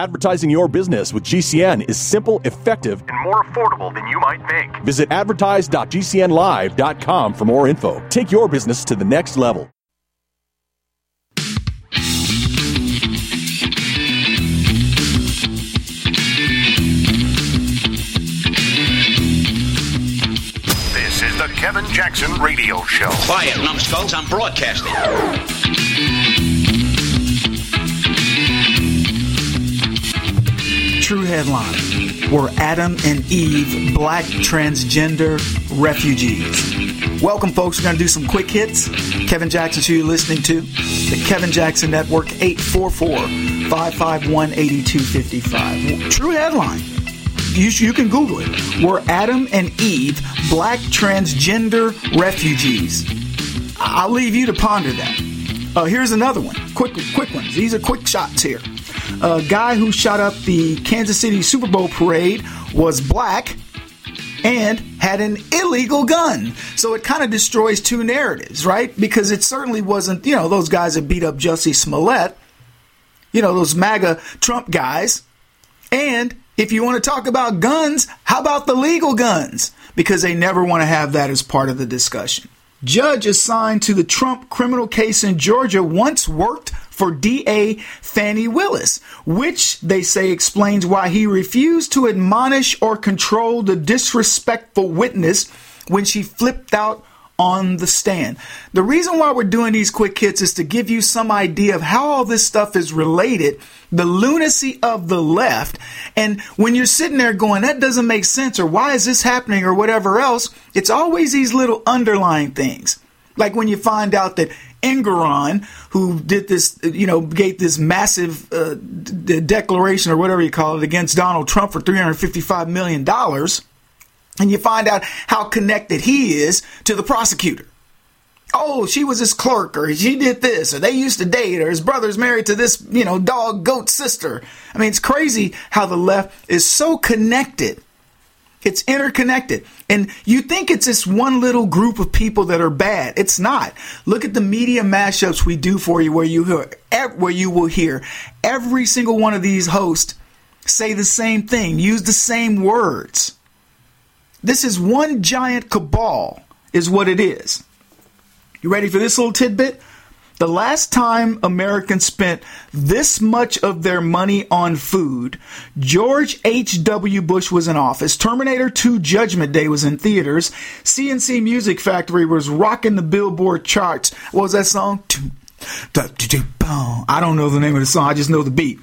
Advertising your business with GCN is simple, effective, and more affordable than you might think. Visit advertise.gcnlive.com for more info. Take your business to the next level. This is the Kevin Jackson Radio Show. Quiet, numbskulls. I'm broadcasting. True headline Were Adam and Eve black transgender refugees? Welcome, folks. We're going to do some quick hits. Kevin Jackson, who you're listening to. The Kevin Jackson Network, 844 551 8255. True headline. You, you can Google it. Were Adam and Eve black transgender refugees? I'll leave you to ponder that. Uh, here's another one. Quick, quick ones. These are quick shots here. A guy who shot up the Kansas City Super Bowl parade was black and had an illegal gun. So it kind of destroys two narratives, right? Because it certainly wasn't, you know, those guys that beat up Jussie Smollett, you know, those MAGA Trump guys. And if you want to talk about guns, how about the legal guns? Because they never want to have that as part of the discussion. Judge assigned to the Trump criminal case in Georgia once worked for DA Fani Willis, which they say explains why he refused to admonish or control the disrespectful witness when she flipped out on the stand. The reason why we're doing these quick hits is to give you some idea of how all this stuff is related, the lunacy of the left. And when you're sitting there going, that doesn't make sense, or why is this happening, or whatever else, it's always these little underlying things. Like when you find out that Engoron, who did this, you know, gave this massive uh, d- declaration or whatever you call it against Donald Trump for $355 million, and you find out how connected he is to the prosecutor. Oh, she was his clerk, or she did this, or they used to date, or his brother's married to this, you know, dog goat sister. I mean, it's crazy how the left is so connected it's interconnected. And you think it's this one little group of people that are bad. It's not. Look at the media mashups we do for you where you hear, where you will hear every single one of these hosts say the same thing, use the same words. This is one giant cabal is what it is. You ready for this little tidbit? The last time Americans spent this much of their money on food, George H.W. Bush was in office, Terminator 2 Judgment Day was in theaters, C+C Music Factory was rocking the Billboard charts. What was that song? I don't know the name of the song, I just know the beat.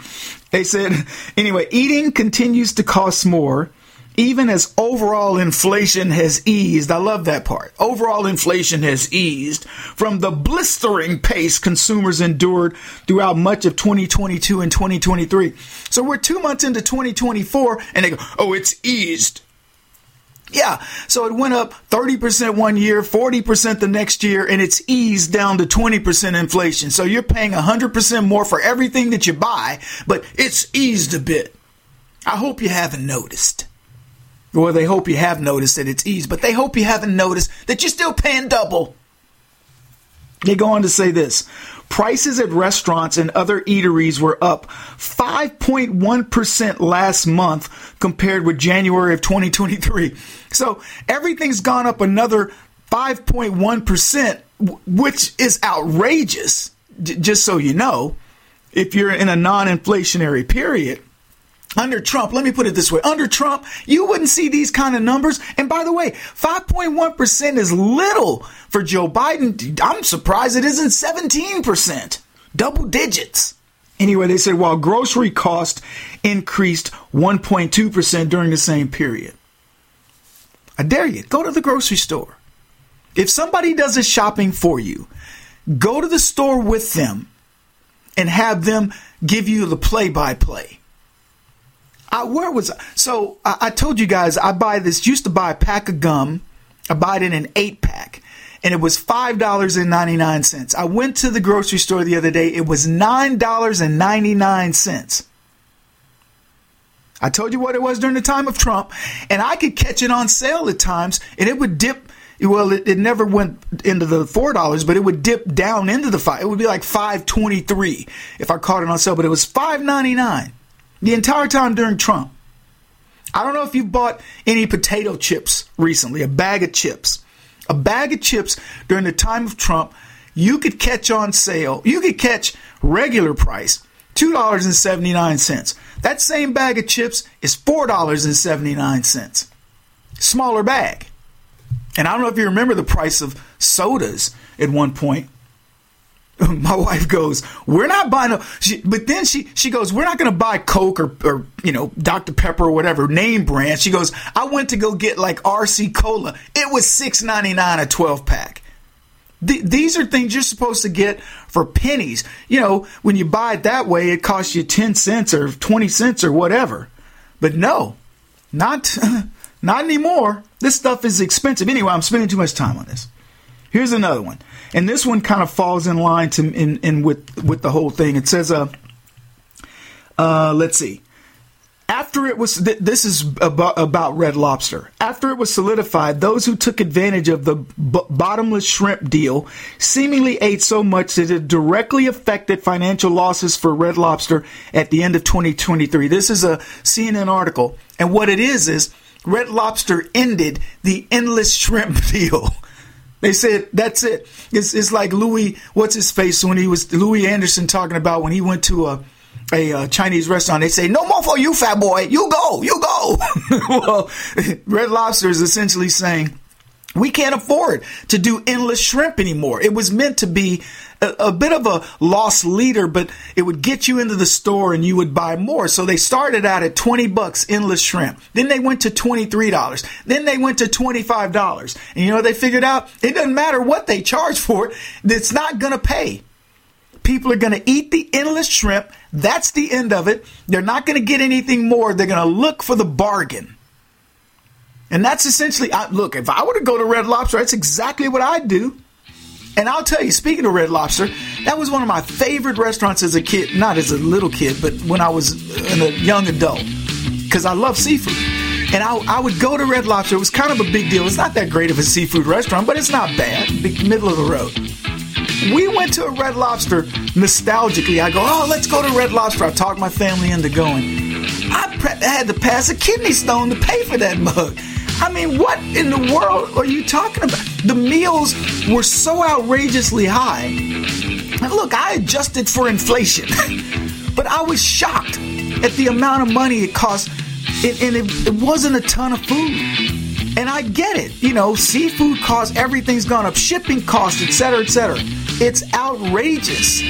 They said, anyway, eating continues to cost more even as overall inflation has eased, I love that part. Overall inflation has eased from the blistering pace consumers endured throughout much of 2022 and 2023. So we're two months into 2024 and they go, oh, it's eased. Yeah, so it went up 30% one year, 40% the next year, and it's eased down to 20% inflation. So you're paying 100% more for everything that you buy, but it's eased a bit. I hope you haven't noticed. Well, they hope you have noticed that it's eased, but they hope you haven't noticed that you're still paying double. They go on to say this prices at restaurants and other eateries were up 5.1% last month compared with January of 2023. So everything's gone up another 5.1%, which is outrageous, just so you know, if you're in a non inflationary period. Under Trump, let me put it this way. Under Trump, you wouldn't see these kind of numbers. And by the way, 5.1% is little for Joe Biden. I'm surprised it isn't 17%. Double digits. Anyway, they said while grocery cost increased 1.2% during the same period. I dare you, go to the grocery store. If somebody does the shopping for you, go to the store with them and have them give you the play by play. I, where was I? So I, I, told you guys I buy this. Used to buy a pack of gum. I buy it in an eight pack, and it was five dollars and ninety nine cents. I went to the grocery store the other day. It was nine dollars and ninety nine cents. I told you what it was during the time of Trump, and I could catch it on sale at times, and it would dip. Well, it, it never went into the four dollars, but it would dip down into the five. It would be like five twenty three if I caught it on sale, but it was five ninety nine. The entire time during Trump. I don't know if you've bought any potato chips recently, a bag of chips. A bag of chips during the time of Trump, you could catch on sale. You could catch regular price, $2.79. That same bag of chips is $4.79. Smaller bag. And I don't know if you remember the price of sodas at one point. My wife goes, "We're not buying a," she, but then she she goes, "We're not going to buy Coke or or you know Dr Pepper or whatever name brand." She goes, "I went to go get like RC Cola. It was six ninety nine a twelve pack." Th- these are things you're supposed to get for pennies. You know, when you buy it that way, it costs you ten cents or twenty cents or whatever. But no, not not anymore. This stuff is expensive. Anyway, I'm spending too much time on this. Here's another one, and this one kind of falls in line to in, in with with the whole thing. It says, uh, uh, let's see. After it was, th- this is about, about Red Lobster. After it was solidified, those who took advantage of the b- bottomless shrimp deal seemingly ate so much that it directly affected financial losses for Red Lobster at the end of 2023. This is a CNN article, and what it is is Red Lobster ended the endless shrimp deal. They said that's it. It's, it's like Louis, what's his face when he was Louie Anderson talking about when he went to a a uh, Chinese restaurant. They say no more for you, fat boy. You go, you go. well, Red Lobster is essentially saying we can't afford to do endless shrimp anymore. It was meant to be a, a, bit of a loss leader, but it would get you into the store and you would buy more. So they started out at 20 bucks endless shrimp. Then they went to $23. Then they went to $25. And you know they figured out? It doesn't matter what they charge for it. It's not going to pay. People are going to eat the endless shrimp. That's the end of it. They're not going to get anything more. They're going to look for the bargain. And that's essentially, I, look, if I were to go to Red Lobster, that's exactly what I'd do. And I'll tell you, speaking of Red Lobster, that was one of my favorite restaurants as a kid. Not as a little kid, but when I was a young adult. Because I love seafood. And I, I, would go to Red Lobster. It was kind of a big deal. It's not that great of a seafood restaurant, but it's not bad. Middle of the road. We went to a Red Lobster nostalgically. I go, oh, let's go to Red Lobster. I talked my family into going. I, pre- I had to pass a kidney stone to pay for that mug. I mean, what in the world are you talking about? The meals were so outrageously high. And look, I adjusted for inflation, but I was shocked at the amount of money it cost, it, and it, it wasn't a ton of food. And I get it, you know, seafood costs, everything's gone up, shipping costs, etc., etc. It's outrageous.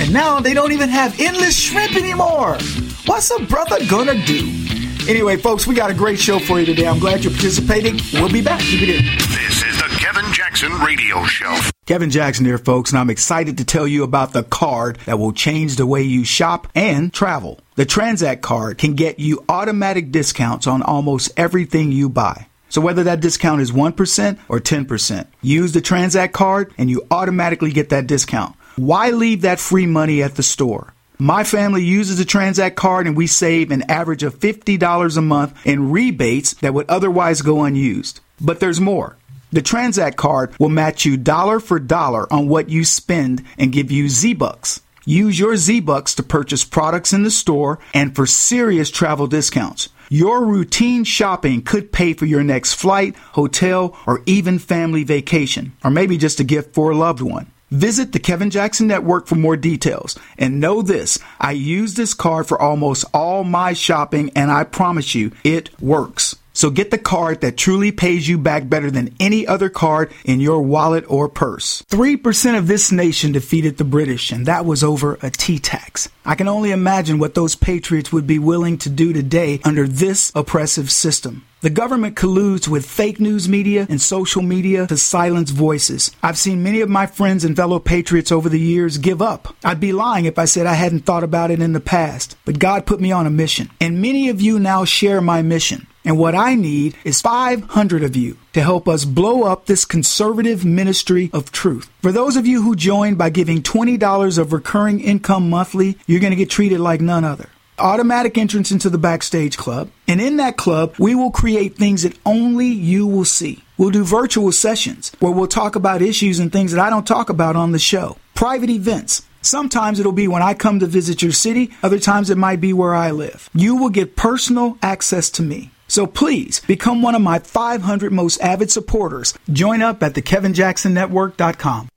And now they don't even have endless shrimp anymore. What's a brother gonna do? Anyway, folks, we got a great show for you today. I'm glad you're participating. We'll be back. Keep it in. This is the Kevin Jackson Radio Show. Kevin Jackson here, folks, and I'm excited to tell you about the card that will change the way you shop and travel. The Transact card can get you automatic discounts on almost everything you buy. So whether that discount is 1% or 10%, use the Transact card and you automatically get that discount. Why leave that free money at the store? My family uses the Transact card and we save an average of $50 a month in rebates that would otherwise go unused. But there's more. The Transact card will match you dollar for dollar on what you spend and give you Z-Bucks. Use your Z-Bucks to purchase products in the store and for serious travel discounts. Your routine shopping could pay for your next flight, hotel, or even family vacation, or maybe just a gift for a loved one. Visit the Kevin Jackson Network for more details. And know this I use this card for almost all my shopping, and I promise you, it works. So get the card that truly pays you back better than any other card in your wallet or purse. 3% of this nation defeated the British, and that was over a tea tax. I can only imagine what those patriots would be willing to do today under this oppressive system. The government colludes with fake news media and social media to silence voices. I've seen many of my friends and fellow patriots over the years give up. I'd be lying if I said I hadn't thought about it in the past, but God put me on a mission. And many of you now share my mission. And what I need is 500 of you to help us blow up this conservative ministry of truth. For those of you who join by giving $20 of recurring income monthly, you're going to get treated like none other automatic entrance into the backstage club. And in that club, we will create things that only you will see. We'll do virtual sessions where we'll talk about issues and things that I don't talk about on the show. Private events, Sometimes it'll be when I come to visit your city, other times it might be where I live. You will get personal access to me. So please become one of my 500 most avid supporters. Join up at thekevinjacksonnetwork.com.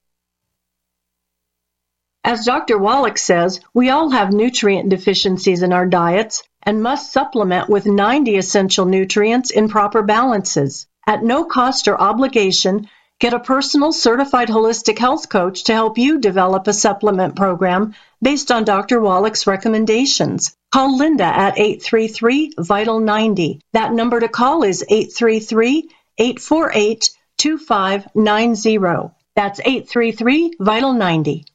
As Dr. Wallach says, we all have nutrient deficiencies in our diets and must supplement with 90 essential nutrients in proper balances. At no cost or obligation, get a personal certified holistic health coach to help you develop a supplement program based on Dr. Wallach's recommendations. Call Linda at 833 Vital 90. That number to call is 833 848 2590. That's 833 Vital 90.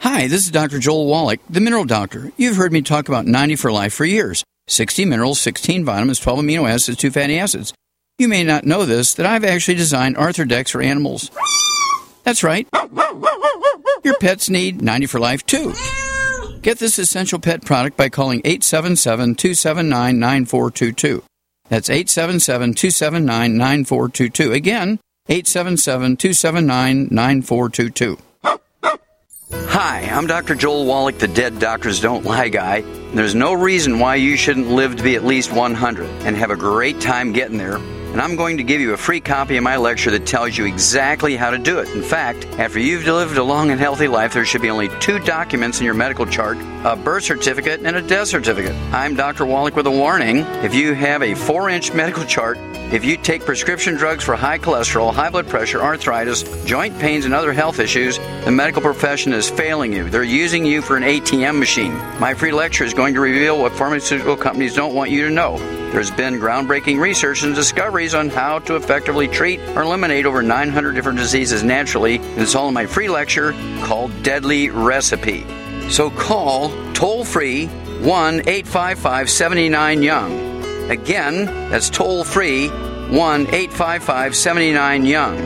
Hi, this is Dr. Joel Wallach, the Mineral Doctor. You've heard me talk about 90 for Life for years 60 minerals, 16 vitamins, 12 amino acids, 2 fatty acids. You may not know this, that I've actually designed Arthrodex for animals. That's right. Your pets need 90 for Life too. Get this essential pet product by calling 877 279 9422. That's 877 279 9422. Again, 877 279 9422. Hi, I'm Dr. Joel Wallach, the Dead Doctors Don't Lie guy. There's no reason why you shouldn't live to be at least 100 and have a great time getting there. And I'm going to give you a free copy of my lecture that tells you exactly how to do it. In fact, after you've lived a long and healthy life, there should be only two documents in your medical chart a birth certificate and a death certificate. I'm Dr. Wallach with a warning. If you have a four inch medical chart, if you take prescription drugs for high cholesterol, high blood pressure, arthritis, joint pains, and other health issues, the medical profession is failing you. They're using you for an ATM machine. My free lecture is going to reveal what pharmaceutical companies don't want you to know. There's been groundbreaking research and discoveries on how to effectively treat or eliminate over 900 different diseases naturally. It's all in my free lecture called Deadly Recipe. So call toll free 1 855 79 Young. Again, that's toll free 1 855 79 Young.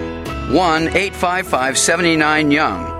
1 855 79 Young.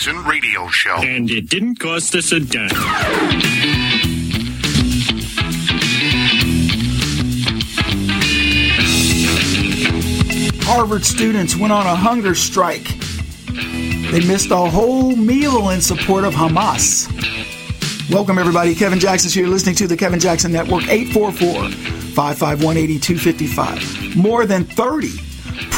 Jackson Radio Show. And it didn't cost us a dime. Harvard students went on a hunger strike. They missed a whole meal in support of Hamas. Welcome, everybody. Kevin Jackson's here listening to the Kevin Jackson Network, 844 551 8255. More than 30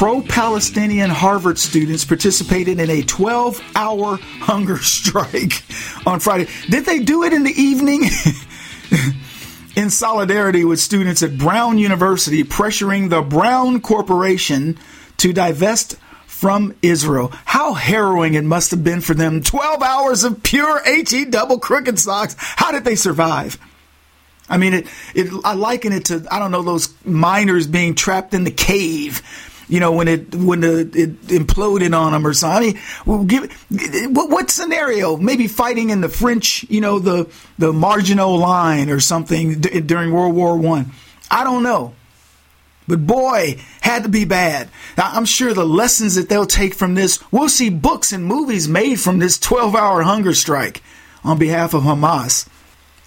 pro Palestinian Harvard students participated in a 12 hour hunger strike on Friday. Did they do it in the evening? in solidarity with students at Brown University pressuring the Brown Corporation to divest from Israel. How harrowing it must have been for them. 12 hours of pure HE double crooked socks. How did they survive? I mean, it, it, I liken it to, I don't know, those miners being trapped in the cave you know, when it when the, it imploded on them or something. I mean, well, give, what, what scenario? Maybe fighting in the French, you know, the the Maginot Line or something d- during World War One. I. I don't know. But boy, had to be bad. Now, I'm sure the lessons that they'll take from this, we'll see books and movies made from this 12 hour hunger strike on behalf of Hamas.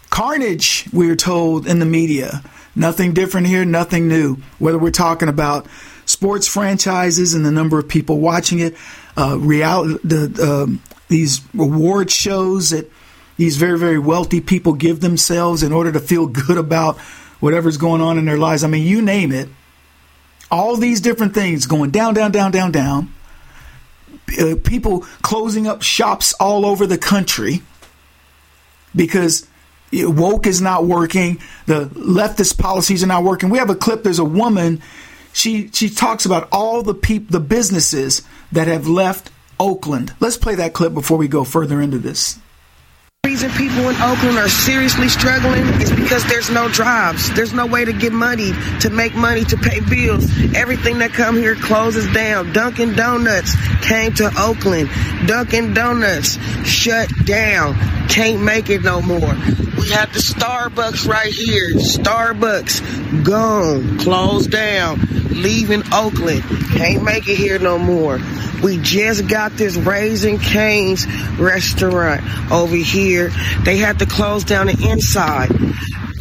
Carnage, we're told in the media. Nothing different here, nothing new. Whether we're talking about sports franchises and the number of people watching it, uh, reality, the um, these award shows that these very, very wealthy people give themselves in order to feel good about whatever's going on in their lives. I mean, you name it. All these different things going down, down, down, down, down. Uh, people closing up shops all over the country because woke is not working. The leftist policies are not working. We have a clip. There's a woman. She she talks about all the peop, the businesses that have left Oakland. Let's play that clip before we go further into this reason people in Oakland are seriously struggling is because there's no jobs. There's no way to get money, to make money, to pay bills. Everything that come here closes down. Dunkin' Donuts came to Oakland. Dunkin' Donuts shut down. Can't make it no more. We have the Starbucks right here. Starbucks gone, closed down, leaving Oakland. Can't make it here no more. We just got this Raising Cane's restaurant over here. They had to close down the inside.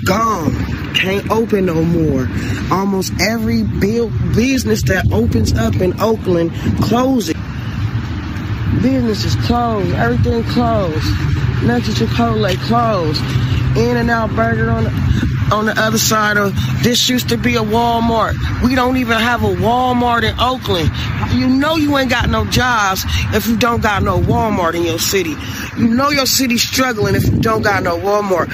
Gone. Can't open no more. Almost every business that opens up in Oakland closes. Business is closed. Everything closed. To Chipotle closed. In and Out Burger on the on the other side of this used to be a Walmart. We don't even have a Walmart in Oakland. You know you ain't got no jobs if you don't got no Walmart in your city. You know your city's struggling if you don't got no Walmart.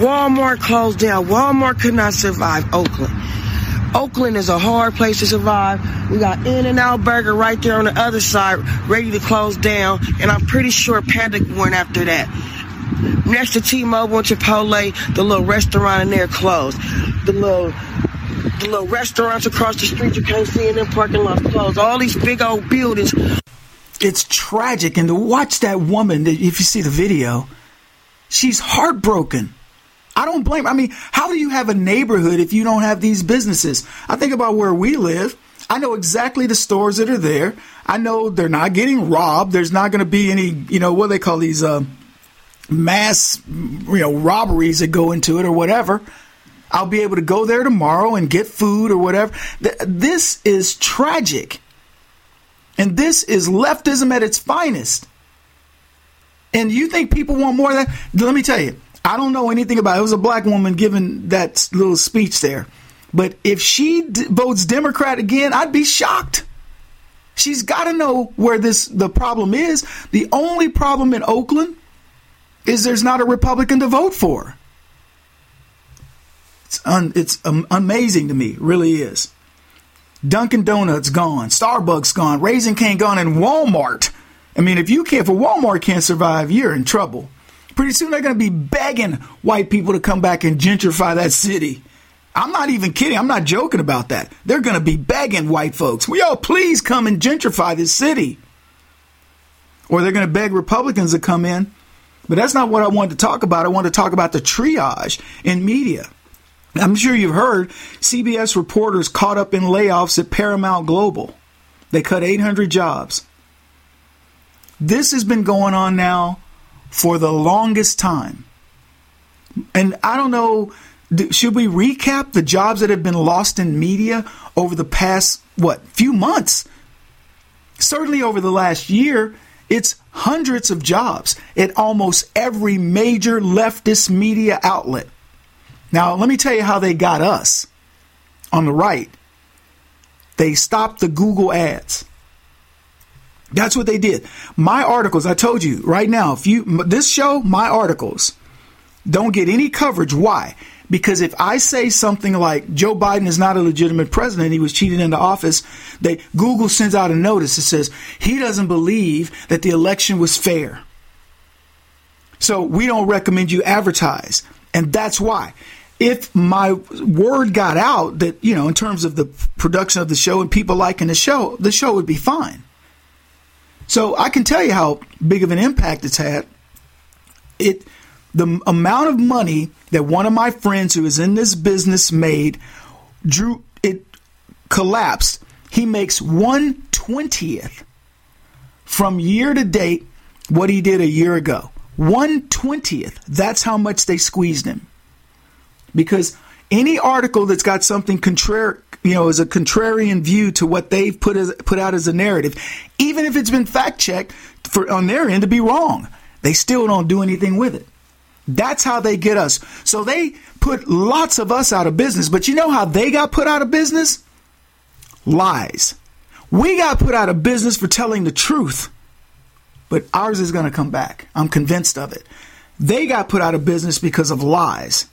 Walmart closed down. Walmart could not survive Oakland. Oakland is a hard place to survive. We got In and Out Burger right there on the other side, ready to close down, and I'm pretty sure Panda went after that. Next to T-Mobile and Chipotle, the little restaurant in there closed. The little the little restaurants across the street you can't see in them parking lots closed. All these big old buildings. It's tragic, and to watch that woman, if you see the video, she's heartbroken. I don't blame. I mean, how do you have a neighborhood if you don't have these businesses? I think about where we live. I know exactly the stores that are there. I know they're not getting robbed. There's not going to be any, you know, what they call these uh, mass, you know, robberies that go into it or whatever. I'll be able to go there tomorrow and get food or whatever. This is tragic. And this is leftism at its finest. And you think people want more of that? Let me tell you, I don't know anything about it. It was a black woman giving that little speech there. But if she d- votes Democrat again, I'd be shocked. She's got to know where this the problem is. The only problem in Oakland is there's not a Republican to vote for. It's un, it's um, amazing to me, really is. Dunkin' Donuts gone, Starbucks gone, Raising Cane gone, and Walmart. I mean, if you can't, if Walmart can't survive, you're in trouble. Pretty soon they're going to be begging white people to come back and gentrify that city. I'm not even kidding. I'm not joking about that. They're going to be begging white folks, yo, please come and gentrify this city. Or they're going to beg Republicans to come in but that's not what I wanted to talk about. I wanted to talk about the triage in media. I'm sure you've heard CBS reporters caught up in layoffs at Paramount Global. They cut 800 jobs. This has been going on now for the longest time. And I don't know, should we recap the jobs that have been lost in media over the past, what, few months? Certainly over the last year, it's hundreds of jobs at almost every major leftist media outlet. Now, let me tell you how they got us on the right. They stopped the Google ads. That's what they did. My articles, I told you right now, if you this show, my articles don't get any coverage. Why? Because if I say something like Joe Biden is not a legitimate president, he was cheated into office, they Google sends out a notice that says he doesn't believe that the election was fair. So we don't recommend you advertise. And that's why. If my word got out that, you know, in terms of the production of the show and people liking the show, the show would be fine. So I can tell you how big of an impact it's had. It the amount of money that one of my friends who is in this business made drew it collapsed. He makes one twentieth from year to date what he did a year ago. One twentieth. That's how much they squeezed him. Because any article that's got something contrary you know is a contrarian view to what they've put as put out as a narrative even if it's been fact checked for on their end to be wrong they still don't do anything with it That's how they get us. So they put lots of us out of business. But you know how they got put out of business? Lies. We got put out of business for telling the truth. But ours is going to come back. I'm convinced of it. They got put out of business because of lies.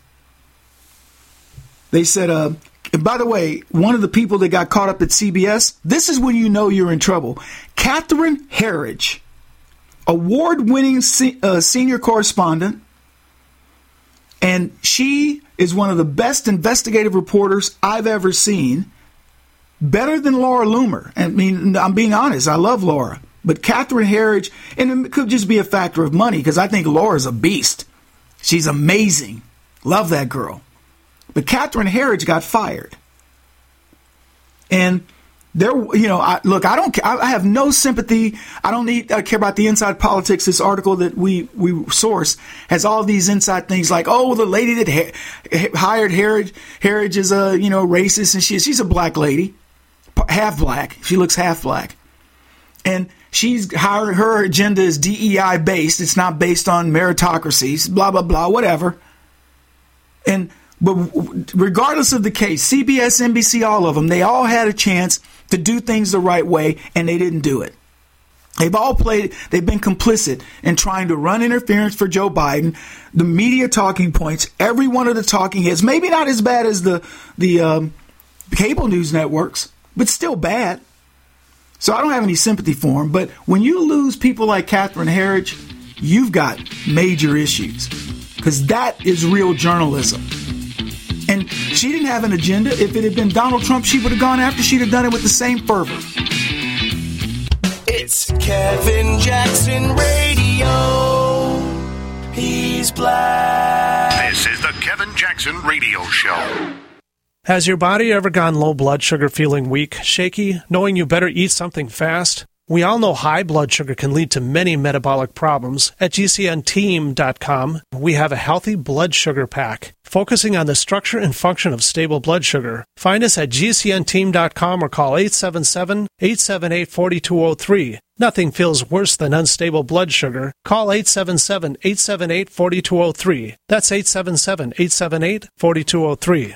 They said, uh, and by the way, one of the people that got caught up at CBS, this is when you know you're in trouble. Catherine Herridge, award winning se- uh, senior correspondent, and she is one of the best investigative reporters I've ever seen. Better than Laura Loomer. I mean, I'm being honest, I love Laura. But Catherine Herridge, and it could just be a factor of money because I think Laura's a beast. She's amazing. Love that girl. But Catherine Herridge got fired. And there, you know, I, look, I don't, I have no sympathy. I don't need, I care about the inside politics. This article that we we source has all these inside things like, oh, the lady that ha- hired Herridge, Herridge is a, you know, racist, and she, she's a black lady, half black. She looks half black, and she's her her agenda is DEI based. It's not based on meritocracy. Blah blah blah. Whatever. And but regardless of the case, CBS, NBC, all of them, they all had a chance to do things the right way, and they didn't do it. They've all played, they've been complicit in trying to run interference for Joe Biden. The media talking points, every one of the talking heads, maybe not as bad as the, the um, cable news networks, but still bad. So I don't have any sympathy for them. But when you lose people like Catherine Herridge, you've got major issues because that is real journalism. And she didn't have an agenda. If it had been Donald Trump, she would have gone after. She'd have done it with the same fervor. It's Kevin Jackson Radio. He's black. This is the Kevin Jackson Radio Show. Has your body ever gone low blood sugar, feeling weak, shaky, knowing you better eat something fast? We all know high blood sugar can lead to many metabolic problems. At GCNteam.com, we have a healthy blood sugar pack focusing on the structure and function of stable blood sugar. Find us at GCNteam.com or call 877 878 4203. Nothing feels worse than unstable blood sugar. Call 877 878 4203. That's 877 878 4203.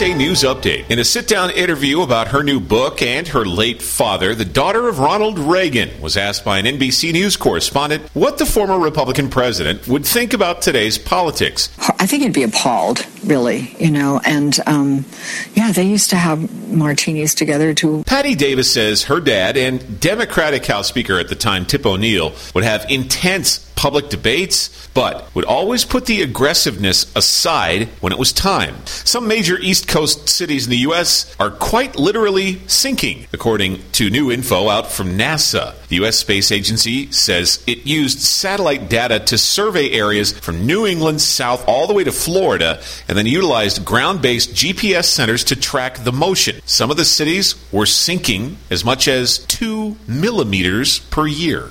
USA News Update. In a sit down interview about her new book and her late father, the daughter of Ronald Reagan was asked by an NBC News correspondent what the former Republican president would think about today's politics. I think he'd be appalled, really, you know, and um, yeah, they used to have martinis together too. Patti Davis says her dad and Democratic House Speaker at the time, Tip O'Neill, would have intense public debates, but would always put the aggressiveness aside when it was time. Some major East Coast cities in the U.S. are quite literally sinking, according to new info out from NASA. The U.S. Space Agency says it used satellite data to survey areas from New England south all the way to Florida and then utilized ground based GPS centers to track the motion. Some of the cities were sinking as much as two millimeters per year.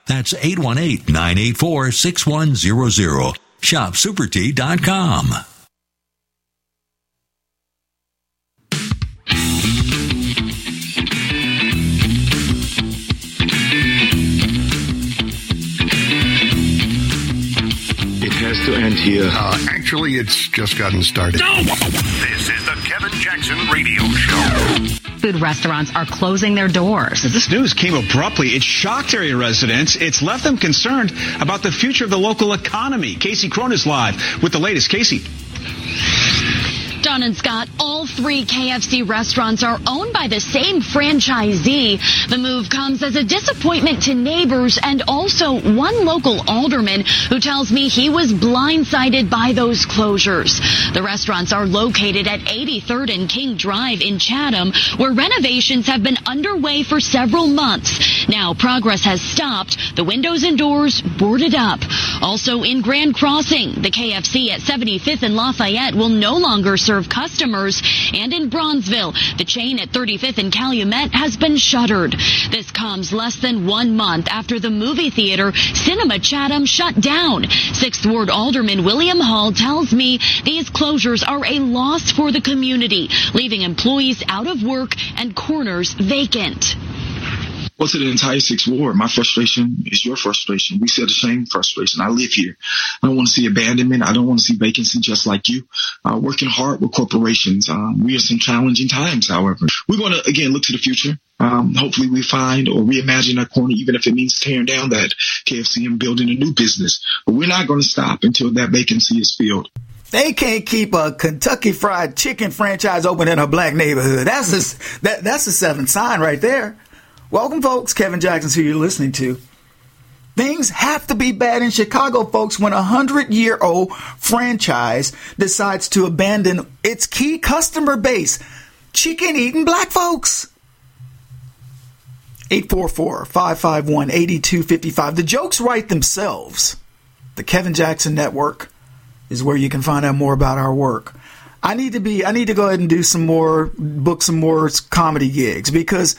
That's 818-984-6100. ShopSuperTea.com. It has to end here. Uh, actually, it's just gotten started. This is the Kevin Jackson Radio Show. Food restaurants are closing their doors. This news came abruptly. It shocked area residents. It's left them concerned about the future of the local economy. Casey Crone is live with the latest. Casey. John and Scott, all three KFC restaurants are owned by the same franchisee. The move comes as a disappointment to neighbors and also one local alderman who tells me he was blindsided by those closures. The restaurants are located at 83rd and King Drive in Chatham, where renovations have been underway for several months. Now progress has stopped, the windows and doors boarded up. Also in Grand Crossing, the KFC at 75th and Lafayette will no longer serve customers. And in Bronzeville, the chain at 35th and Calumet has been shuttered. This comes less than one month after the movie theater Cinema Chatham shut down. Sixth Ward Alderman William Hall tells me these closures are a loss for the community, leaving employees out of work and corners vacant. Well, to the entire Sixth Ward, my frustration is your frustration. We share the same frustration. I live here. I don't want to see abandonment. I don't want to see vacancy just like you. Uh, working hard with corporations. Um, we are some challenging times, however. We're going to, again, look to the future. Um, hopefully we find or reimagine our corner, even if it means tearing down that KFC and building a new business. But we're not going to stop until that vacancy is filled. They can't keep a Kentucky Fried Chicken franchise open in a black neighborhood. That's a, that, that's a seventh sign right there. Welcome, folks. Kevin Jackson's who you're listening to. Things have to be bad in Chicago, folks, when a hundred year old franchise decides to abandon its key customer base, chicken eating black folks. 844 551 8255. The jokes write themselves. The Kevin Jackson Network is where you can find out more about our work. I need to be, I need to go ahead and do some more, book some more comedy gigs because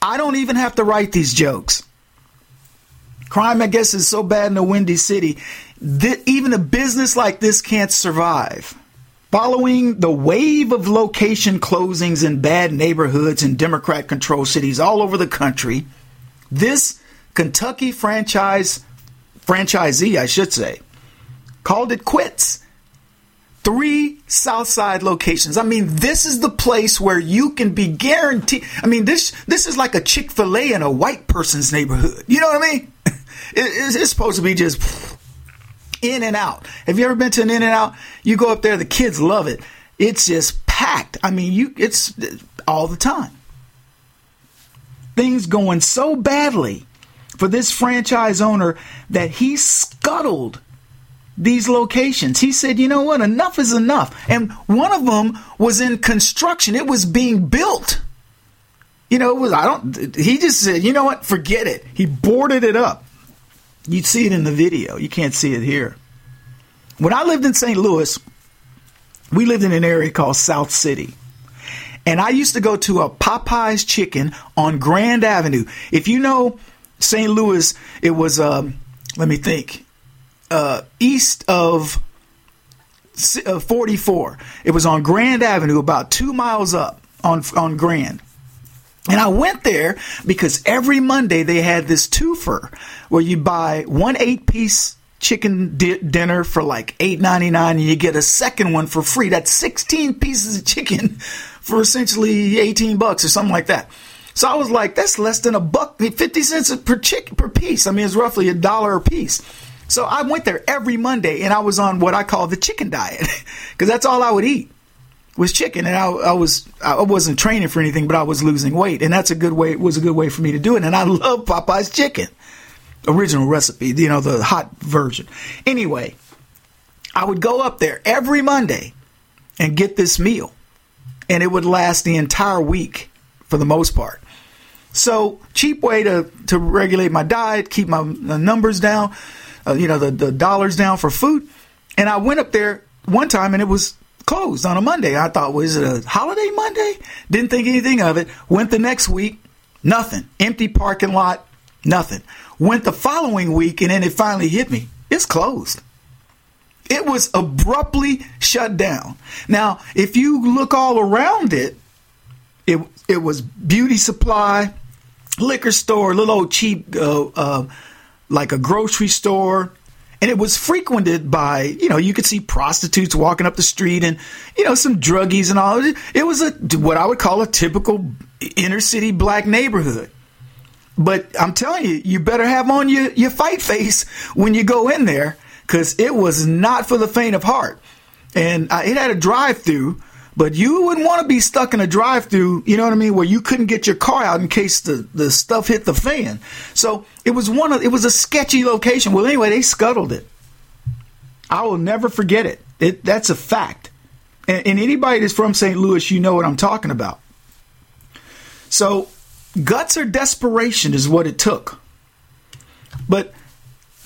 I don't even have to write these jokes. Crime, I guess, is so bad in the Windy City that even a business like this can't survive. Following the wave of location closings in bad neighborhoods in Democrat controlled cities all over the country, this Kentucky franchise franchisee, I should say, called it quits. Three Southside locations. I mean, this is the place where you can be guaranteed. I mean, this this is like a Chick Fil A in a white person's neighborhood. You know what I mean? It, it's supposed to be just in and out. Have you ever been to an In and Out? You go up there, the kids love it. It's just packed. I mean, you it's all the time. Things going so badly for this franchise owner that he scuttled these locations. He said, you know what, enough is enough. And one of them was in construction, it was being built. You know, it was, I don't, he just said, you know what, forget it. He boarded it up. You'd see it in the video. You can't see it here. When I lived in St. Louis, we lived in an area called South City. And I used to go to a Popeye's Chicken on Grand Avenue. If you know St. Louis, it was, um, let me think, uh, east of uh, 44. It was on Grand Avenue, about two miles up on, on Grand. And I went there because every Monday they had this twofer where you buy one eight piece chicken di- dinner for like eight ninety nine, and you get a second one for free. That's sixteen pieces of chicken for essentially eighteen bucks or something like that. So I was like, that's less than a buck, fifty cents per chicken per piece. I mean, it's roughly a dollar a piece. So I went there every Monday, and I was on what I call the chicken diet because that's all I would eat was chicken, and I, I, was I wasn't training for anything, but I was losing weight, and that's a good way. Was a good way for me to do it, and I love Popeye's chicken, original recipe, you know, the hot version. Anyway, I would go up there every Monday and get this meal, and it would last the entire week for the most part. So cheap way to to regulate my diet, keep my numbers down, uh, you know, the the dollars down for food, and I went up there one time, and it was closed on a Monday. I thought, was it a holiday Monday? Didn't think anything of it. Went the next week, nothing. Empty parking lot, nothing. Went the following week, and then it finally hit me. It's closed. It was abruptly shut down. Now, if you look all around it, it it was beauty supply, liquor store, little old cheap, uh, uh, like a grocery store, and it was frequented by you know you could see prostitutes walking up the street and you know some druggies and all. It was a what i would call a typical inner city black neighborhood. But i'm telling you you better have on your, your fight face when you go in there because it was not for the faint of heart. And uh, it had a drive through but you wouldn't want to be stuck in a drive through, you know what I mean, where you couldn't get your car out in case the, the stuff hit the fan. So it was one of it was a sketchy location. Well anyway, they scuttled it. I will never forget it. it that's a fact. And, and anybody that's from St. Louis, you know what I'm talking about. So guts or desperation is what it took. But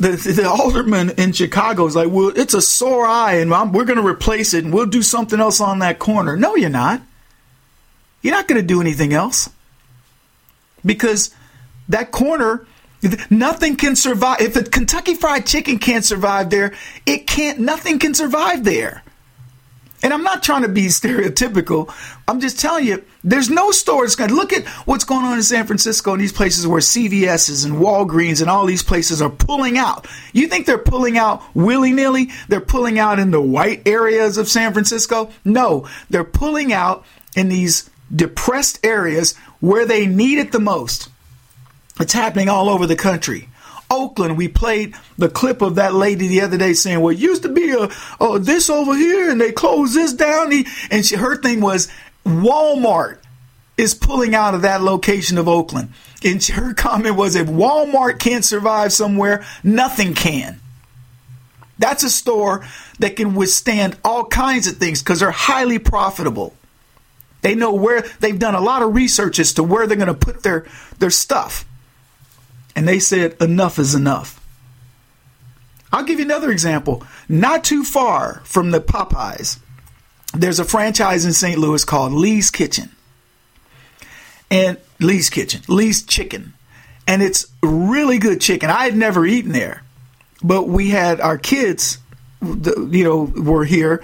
the, the alderman in Chicago is like, well, it's a sore eye, and I'm, we're going to replace it, and we'll do something else on that corner. No, you're not. You're not going to do anything else because that corner, nothing can survive. If a Kentucky Fried Chicken can't survive there, it can't. Nothing can survive there. And I'm not trying to be stereotypical. I'm just telling you, there's no stores. Look at what's going on in San Francisco and these places where CVS's and Walgreens and all these places are pulling out. You think they're pulling out willy nilly? They're pulling out in the white areas of San Francisco? No, they're pulling out in these depressed areas where they need it the most. It's happening all over the country. Oakland, we played the clip of that lady the other day saying, "Well, used to be a, a this over here, and they closed this down." And she, her thing was Walmart is pulling out of that location of Oakland. And her comment was, "If Walmart can't survive somewhere, nothing can." That's a store that can withstand all kinds of things because they're highly profitable. They know where they've done a lot of research as to where they're going to put their their stuff and they said, enough is enough. I'll give you another example. Not too far from the Popeyes, there's a franchise in St. Louis called Lee's Kitchen. And Lee's Kitchen, Lee's Chicken. And it's really good chicken. I had never eaten there, but we had our kids, you know, were here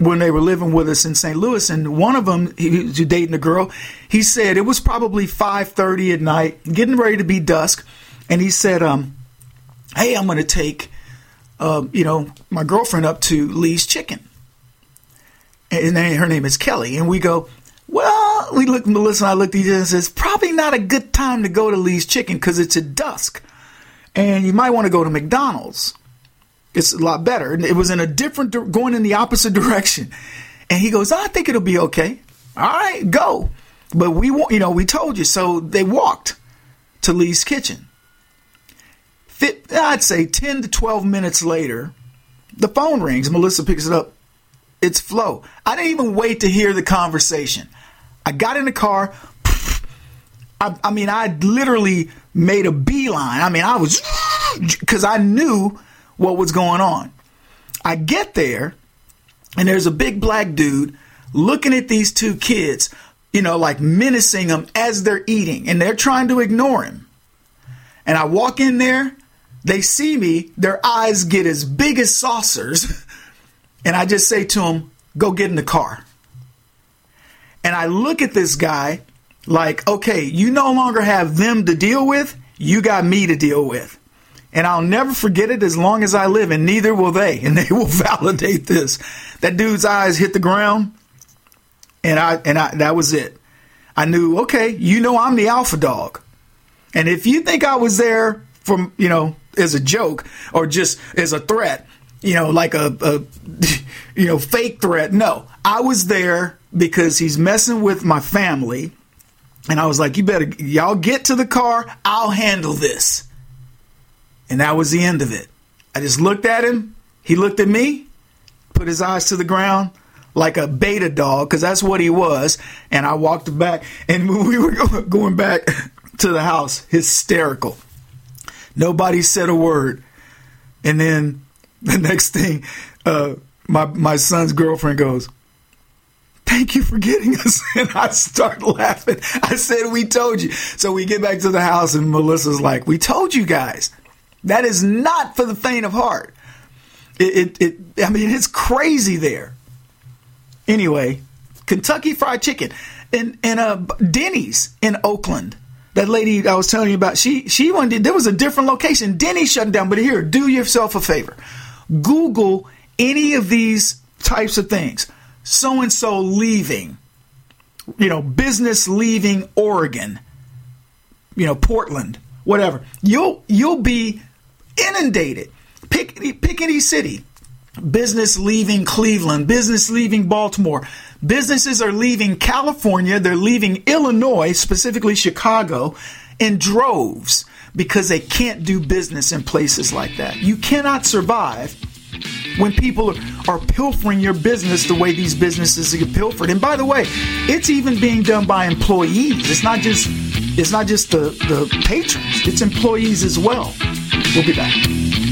when they were living with us in St. Louis, and one of them, he was dating a girl. He said it was probably five thirty at night, getting ready to be dusk, and he said, um, "Hey, I'm going to take, uh, you know, my girlfriend up to Lee's Chicken." And her name is Kelly, and we go. Well, we look. Melissa and I looked at each other and says, "Probably not a good time to go to Lee's Chicken because it's at dusk, and you might want to go to McDonald's." It's a lot better. And it was in a different, going in the opposite direction. And he goes, I think it'll be okay. All right, go. But we, you know, we told you. So they walked to Lee's kitchen. I'd say 10 to 12 minutes later, the phone rings. Melissa picks it up. It's Flo. I didn't even wait to hear the conversation. I got in the car. I, I mean, I literally made a beeline. I mean, I was, because I knew what was going on. I get there and there's a big black dude looking at these two kids, you know, like menacing them as they're eating, and they're trying to ignore him. And I walk in there, they see me, their eyes get as big as saucers, and I just say to them, Go get in the car. And I look at this guy like, okay, you no longer have them to deal with, you got me to deal with. And I'll never forget it as long as I live, and neither will they. And they will validate this. That dude's eyes hit the ground, and I and I that was it. I knew, okay, you know I'm the alpha dog. And if you think I was there from, you know, as a joke or just as a threat, you know, like a, a you know, fake threat, no. I was there because he's messing with my family. And I was like, you better, y'all get to the car. I'll handle this. And that was the end of it. I just looked at him. He looked at me, put his eyes to the ground like a beta dog, because that's what he was. And I walked back. And we were going back to the house, hysterical. Nobody said a word. And then the next thing, uh, my my son's girlfriend goes, Thank you for getting us. And I start laughing. I said, We told you. So we get back to the house, and Melissa's like, We told you guys. That is not for the faint of heart. It, it, it I mean, it's crazy there. Anyway, Kentucky Fried Chicken and and uh, Denny's in Oakland. That lady I was telling you about, she she wanted there was a different location. Denny's shut down, but here, do yourself a favor. Google any of these types of things. So and so leaving, you know, business leaving Oregon, you know, Portland, whatever. You'll you'll be inundated. Pick pick any city. Business leaving Cleveland, business leaving Baltimore. Businesses are leaving California, they're leaving Illinois, specifically Chicago, in droves because they can't do business in places like that. You cannot survive when people are pilfering your business the way these businesses get pilfered. And by the way, it's even being done by employees. It's not just it's not just the, the patrons, it's employees as well. We'll be back.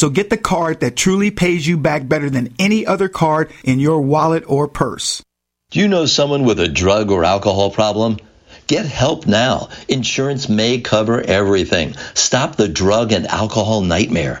So get the card that truly pays you back better than any other card in your wallet or purse. Do you know someone with a drug or alcohol problem? Get help now. Insurance may cover everything. Stop the drug and alcohol nightmare.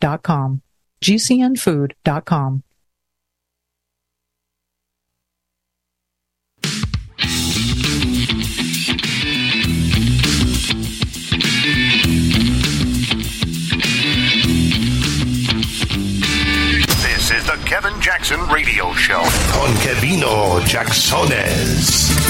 gcnfood.com. This is the Kevin Jackson Radio Show. Con Kevino Jacksones.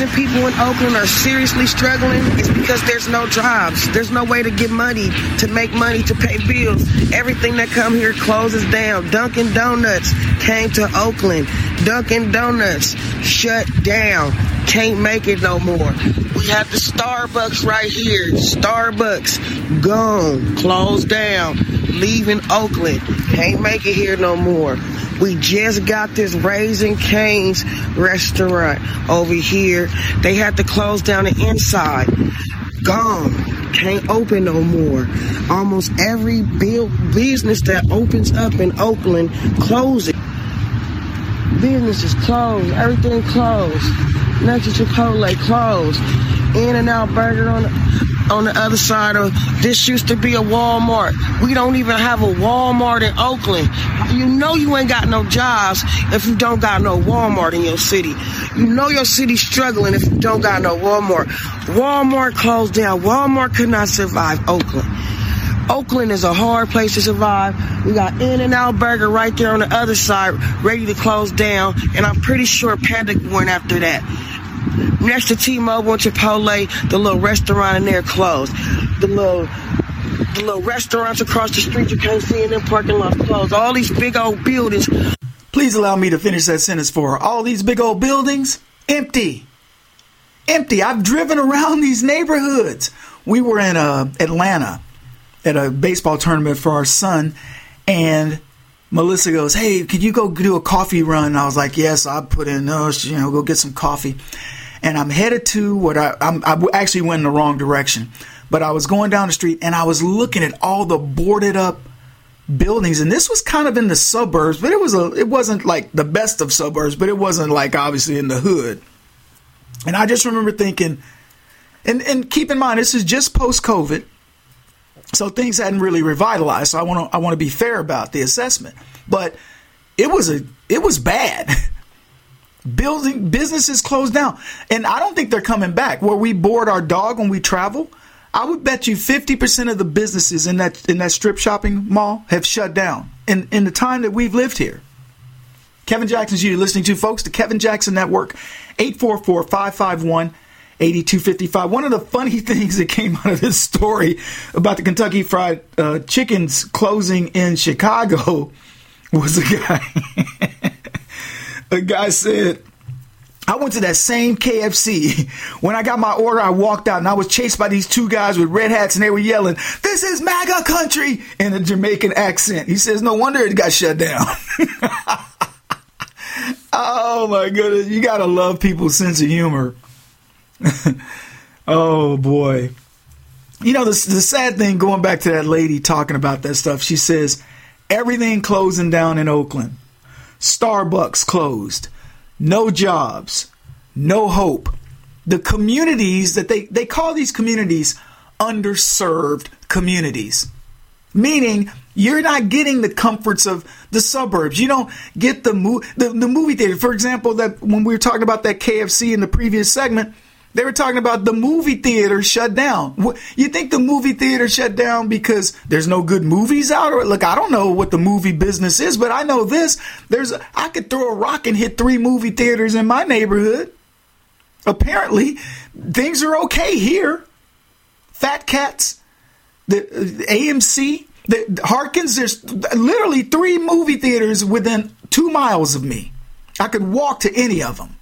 Reason people in Oakland are seriously struggling because there's no jobs. There's no way to get money, to make money, to pay bills. Everything that come here closes down. Dunkin' Donuts came to Oakland. Dunkin' Donuts shut down. Can't make it no more. We have the Starbucks right here. Starbucks gone, closed down, leaving Oakland. Can't make it here no more. We just got this Raising Cane's restaurant over here. They had to close down the inside. Gone. Can't open no more. Almost every build, business that opens up in Oakland closes. business is closed. Everything closed. Next to Chipotle closed. In and Out Burger on on the other side of this used to be a Walmart. We don't even have a Walmart in Oakland. You know you ain't got no jobs if you don't got no Walmart in your city. You know your city's struggling if you don't got no Walmart. Walmart closed down. Walmart could not survive Oakland. Oakland is a hard place to survive. We got In and Out Burger right there on the other side, ready to close down, and I'm pretty sure Panda went after that. Next to T-Mobile and Chipotle, the little restaurant in there closed. The little the little restaurants across the street you can't see in them parking lots closed. All these big old buildings. Please allow me to finish that sentence for her. All these big old buildings, empty. Empty. I've driven around these neighborhoods. We were in uh, Atlanta at a baseball tournament for our son, and Melissa goes, "Hey, could you go do a coffee run?" I was like, "Yes." I put in, uh, "No, you know, go get some coffee." And I'm headed to what I I'm, I actually went in the wrong direction, but I was going down the street and I was looking at all the boarded up buildings, and this was kind of in the suburbs, but it was a it wasn't like the best of suburbs, but it wasn't like obviously in the hood. And I just remember thinking, and and keep in mind this is just post COVID so things hadn't really revitalized. So I want to I want to be fair about the assessment, but it was a it was bad. Building businesses closed down, and I don't think they're coming back. Where we board our dog when we travel, I would bet you fifty percent of the businesses in that in that strip shopping mall have shut down in in the time that we've lived here. Kevin Jackson's you listening to folks the Kevin Jackson Network, 844 551 8255. One of the funny things that came out of this story about the Kentucky Fried uh, Chickens closing in Chicago was a guy. a guy said, I went to that same KFC. When I got my order, I walked out and I was chased by these two guys with red hats and they were yelling, This is MAGA country in a Jamaican accent. He says, No wonder it got shut down. oh my goodness. You got to love people's sense of humor. oh boy. You know, the, the sad thing, going back to that lady talking about that stuff, she says, everything closing down in Oakland. Starbucks closed. No jobs. No hope. The communities that they, they call these communities underserved communities. Meaning, you're not getting the comforts of the suburbs. You don't get the, mo- the, the movie theater. For example, that when we were talking about that KFC in the previous segment, they were talking about the movie theater shut down. You think the movie theater shut down because there's no good movies out? Or look, I don't know what the movie business is, but I know this. There's I could throw a rock and hit three movie theaters in my neighborhood. Apparently, things are okay here. Fat Cats, the uh, AMC, the Harkins. There's literally three movie theaters within two miles of me. I could walk to any of them,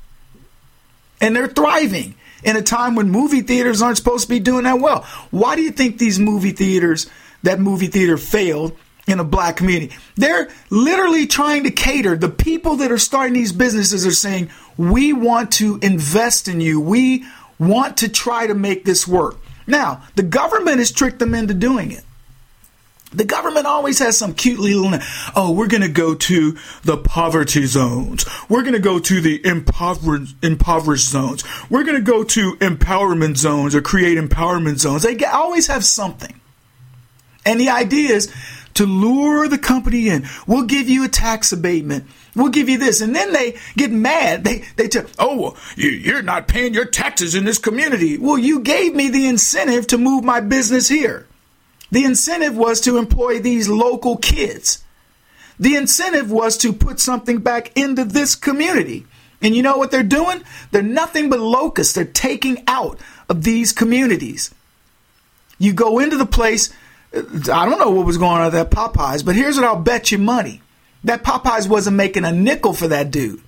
and they're thriving in a time when movie theaters aren't supposed to be doing that well. Why do you think these movie theaters, that movie theater failed in a black community? They're literally trying to cater. The people that are starting these businesses are saying, we want to invest in you. We want to try to make this work. Now, the government has tricked them into doing it. The government always has some cute little, oh, we're going to go to the poverty zones. We're going to go to the impoverished, impoverished zones. We're going to go to empowerment zones or create empowerment zones. They always have something. And the idea is to lure the company in. We'll give you a tax abatement. We'll give you this. And then they get mad. They, they tell, oh, you're not paying your taxes in this community. Well, you gave me the incentive to move my business here. The incentive was to employ these local kids. The incentive was to put something back into this community. And you know what they're doing? They're nothing but locusts. They're taking out of these communities. You go into the place, I don't know what was going on at that Popeyes, but here's what I'll bet you money. That Popeyes wasn't making a nickel for that dude.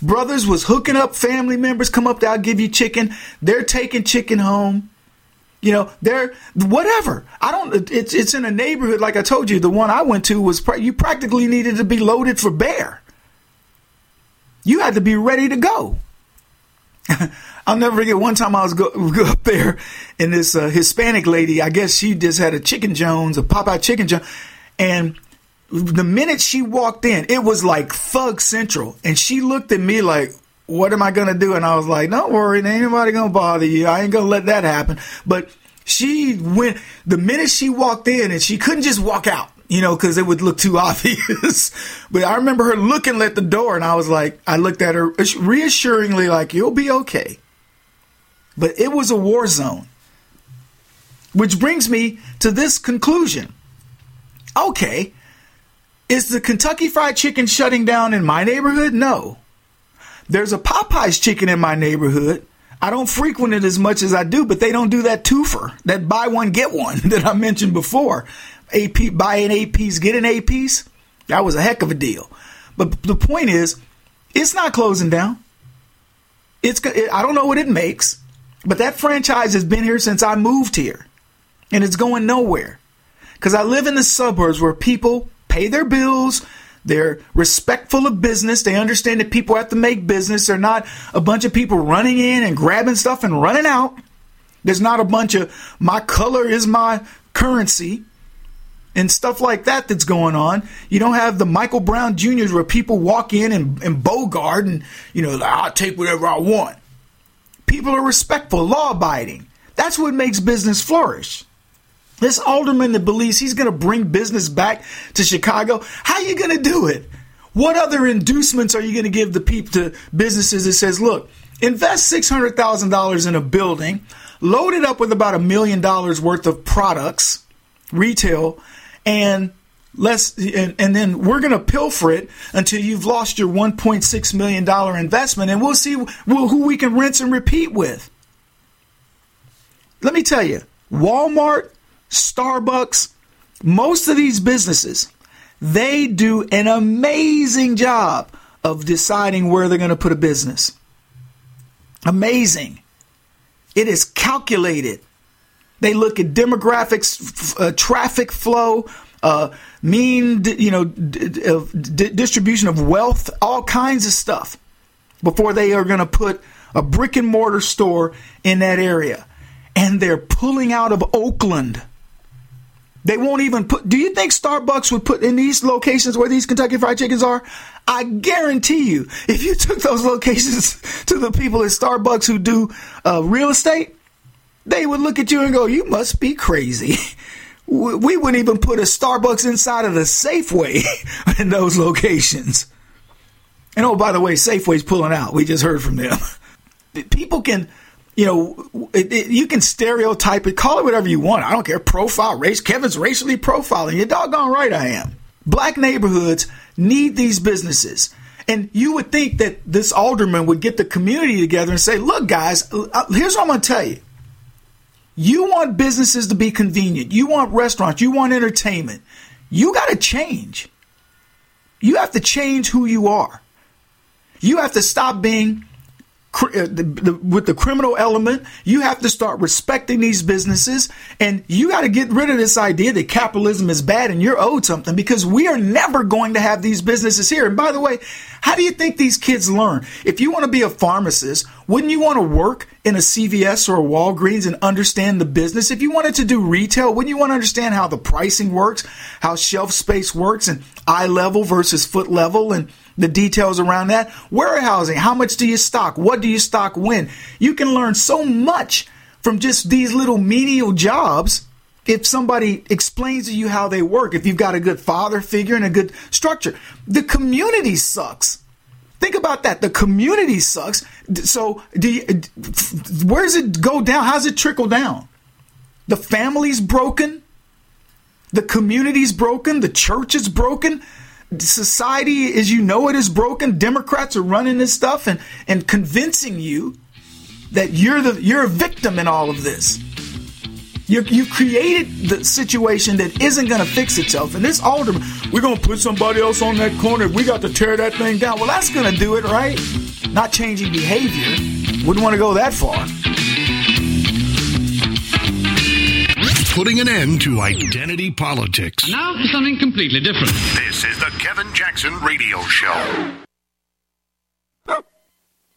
Brothers was hooking up family members, come up there, I'll give you chicken. They're taking chicken home. You know, they're whatever. I don't. It's it's in a neighborhood like I told you. The one I went to was you practically needed to be loaded for bear. You had to be ready to go. I'll never forget one time I was go, go up there, and this uh, Hispanic lady, I guess she just had a chicken Jones, a Popeye chicken Jones, and the minute she walked in, it was like thug central. And she looked at me like, what am I going to do? And I was like, don't worry, ain't anybody going to bother you. I ain't going to let that happen. But she went, the minute she walked in and she couldn't just walk out, you know, cause it would look too obvious. but I remember her looking at the door and I was like, I looked at her reassuringly like, you'll be okay. But it was a war zone. Which brings me to this conclusion. Okay, is the Kentucky Fried Chicken shutting down in my neighborhood? No. There's a Popeye's chicken in my neighborhood. I don't frequent it as much as I do, but they don't do that twofer, that buy one get one that I mentioned before. AP buy an eight piece, get an eight piece. That was a heck of a deal. But the point is, it's not closing down. It's I don't know what it makes, but that franchise has been here since I moved here, and it's going nowhere. Because I live in the suburbs where people pay their bills. They're respectful of business. They understand that people have to make business. They're not a bunch of people running in and grabbing stuff and running out. There's not a bunch of my color is my currency and stuff like that that's going on. You don't have the Michael Brown Juniors where people walk in and, and bogart and, you know, I'll take whatever I want. People are respectful, law abiding. That's what makes business flourish. This alderman that believes he's going to bring business back to Chicago, how are you going to do it? What other inducements are you going to give the people to businesses that says, look, invest $600,000 in a building, load it up with about a million dollars worth of products, retail, and let's and, and then we're going to pilfer it until you've lost your 1.6 million dollar investment and we'll see who we can rinse and repeat with. Let me tell you, Walmart Starbucks, most of these businesses, they do an amazing job of deciding where they're going to put a business. Amazing. It is calculated. They look at demographics, uh, traffic flow, uh, mean, you know, d- d- distribution of wealth, all kinds of stuff before they are going to put a brick and mortar store in that area. And they're pulling out of Oakland they won't even put. Do you think Starbucks would put in these locations where these Kentucky Fried Chickens are? I guarantee you, if you took those locations to the people at Starbucks who do uh, real estate, they would look at you and go, "You must be crazy." We wouldn't even put a Starbucks inside of the Safeway in those locations. And oh, by the way, Safeway's pulling out. We just heard from them. People can you know, it, it, you can stereotype it, call it whatever you want. I don't care. Profile, race. Kevin's racially profiling. You're doggone right I am. Black neighborhoods need these businesses. And you would think that this alderman would get the community together and say, look, guys, uh, here's what I'm going to tell you. You want businesses to be convenient. You want restaurants. You want entertainment. You got to change. You have to change who you are. You have to stop being Uh, the, with the criminal element, you have to start respecting these businesses and you got to get rid of this idea that capitalism is bad and you're owed something because we are never going to have these businesses here. And by the way, how do you think these kids learn? If you want to be a pharmacist, wouldn't you want to work in a CVS or a Walgreens and understand the business? If you wanted to do retail, wouldn't you want to understand how the pricing works, how shelf space works and eye level versus foot level and the details around that. Warehousing, how much do you stock? What do you stock when? You can learn so much from just these little menial jobs if somebody explains to you how they work, if you've got a good father figure and a good structure. The community sucks. Think about that. The community sucks. So, do you, where does it go down? How does it trickle down? The family's broken. The community's broken. The church is broken society as you know it is broken. Democrats are running this stuff and, and convincing you that you're the you're a victim in all of this. you have created the situation that isn't going to fix itself. And this alderman, we're going to put somebody else on that corner. We got to tear that thing down. Well, that's going to do it, right? Not changing behavior. Wouldn't want to go that far. Putting an end to identity politics. And now for something completely different. This is the Kevin Jackson Radio Show.